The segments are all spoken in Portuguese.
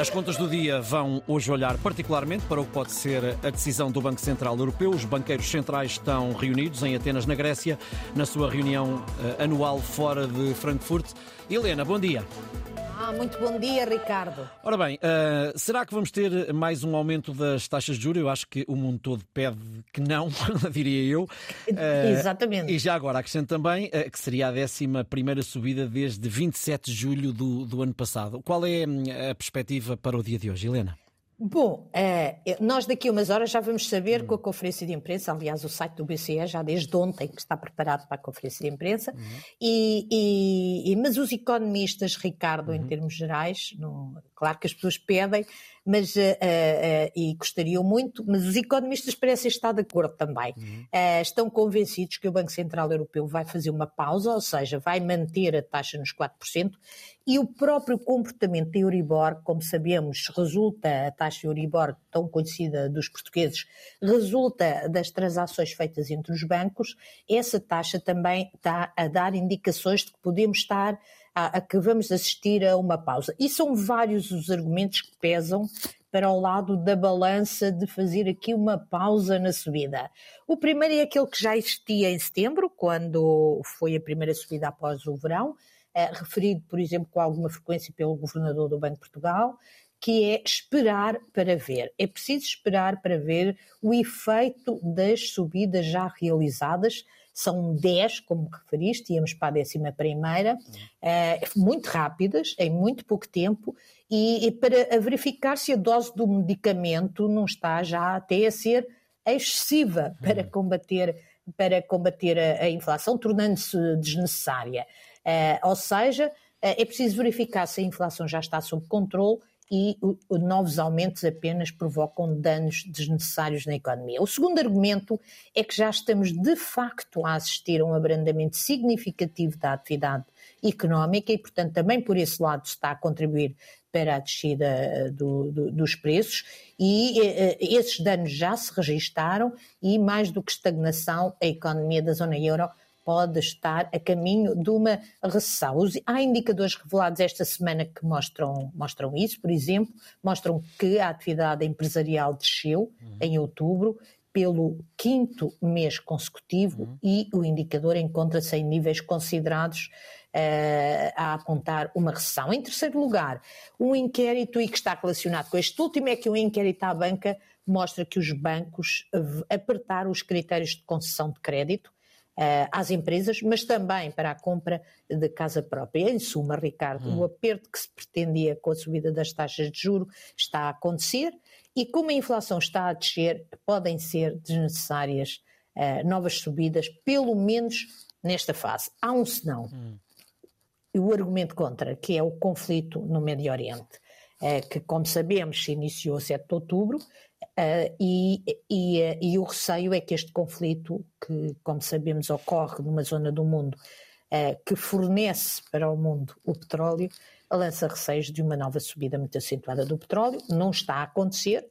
As contas do dia vão hoje olhar particularmente para o que pode ser a decisão do Banco Central Europeu. Os banqueiros centrais estão reunidos em Atenas, na Grécia, na sua reunião eh, anual fora de Frankfurt. Helena, bom dia. Ah, muito bom dia, Ricardo. Ora bem, uh, será que vamos ter mais um aumento das taxas de juros? Eu acho que o mundo todo pede que não, diria eu. Uh, Exatamente. E já agora acrescento também uh, que seria a 11 primeira subida desde 27 de julho do, do ano passado. Qual é hum, a perspectiva para o dia de hoje, Helena? Bom, é, nós daqui a umas horas já vamos saber com a conferência de imprensa, aliás, o site do BCE já desde ontem que está preparado para a conferência de imprensa, uhum. e, e, mas os economistas, Ricardo, uhum. em termos gerais, não, claro que as pessoas pedem, mas, uh, uh, e gostariam muito, mas os economistas parecem estar de acordo também. Uhum. estão convencidos que o Banco Central Europeu vai fazer uma pausa, ou seja, vai manter a taxa nos 4%, e o próprio comportamento da Euribor, como sabemos, resulta, a taxa Euribor, tão conhecida dos portugueses, resulta das transações feitas entre os bancos, essa taxa também está a dar indicações de que podemos estar a, a que vamos assistir a uma pausa. E são vários os argumentos que pesam para o lado da balança de fazer aqui uma pausa na subida. O primeiro é aquele que já existia em setembro, quando foi a primeira subida após o verão, referido, por exemplo, com alguma frequência pelo governador do Banco de Portugal, que é esperar para ver. É preciso esperar para ver o efeito das subidas já realizadas. São 10, como referiste, íamos para a décima primeira, eh, muito rápidas, em muito pouco tempo, e, e para verificar se a dose do medicamento não está já até a ser excessiva para uhum. combater, para combater a, a inflação, tornando-se desnecessária. Uh, ou seja, uh, é preciso verificar se a inflação já está sob controle e o, novos aumentos apenas provocam danos desnecessários na economia. O segundo argumento é que já estamos de facto a assistir a um abrandamento significativo da atividade económica e, portanto, também por esse lado está a contribuir para a descida eh, do, do, dos preços e esses danos já se registaram e mais do que estagnação, a economia da zona euro pode estar a caminho de uma recessão. Há indicadores revelados esta semana que mostram, mostram isso, por exemplo, mostram que a atividade empresarial desceu uhum. em outubro pelo quinto mês consecutivo uhum. e o indicador encontra-se em níveis considerados uh, a apontar uma recessão. Em terceiro lugar, um inquérito, e que está relacionado com este último, é que um inquérito à banca mostra que os bancos apertaram os critérios de concessão de crédito às empresas, mas também para a compra de casa própria. Em suma, Ricardo, hum. o aperto que se pretendia com a subida das taxas de juro está a acontecer e como a inflação está a descer, podem ser desnecessárias uh, novas subidas, pelo menos nesta fase. Há um senão. Hum. O argumento contra, que é o conflito no Médio Oriente, que, como sabemos, se iniciou a 7 de outubro, Uh, e, e, uh, e, o receio é que este conflito, que, como sabemos, ocorre numa zona do mundo que fornece para o mundo o petróleo, lança receios de uma nova subida muito acentuada do petróleo. Não está a acontecer,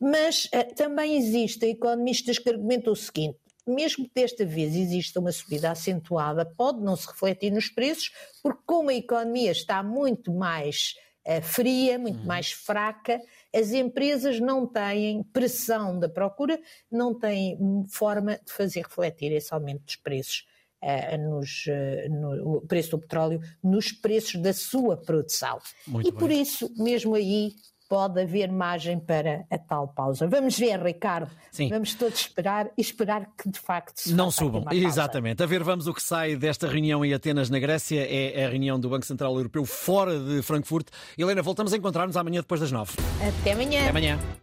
mas também existem economistas que argumentam o seguinte: mesmo que desta vez exista uma subida acentuada, pode não se refletir nos preços, porque como a economia está muito mais fria, muito uhum. mais fraca, as empresas não têm pressão da procura, não têm forma de fazer refletir esse aumento dos preços. Uh, nos, uh, no preço do petróleo nos preços da sua produção. Muito e bem. por isso, mesmo aí, pode haver margem para a tal pausa. Vamos ver, Ricardo. Sim. Vamos todos esperar e esperar que de facto se não subam. Exatamente. A ver, vamos o que sai desta reunião em Atenas, na Grécia. É a reunião do Banco Central Europeu fora de Frankfurt. Helena, voltamos a encontrar-nos amanhã depois das nove. Até amanhã. Até amanhã.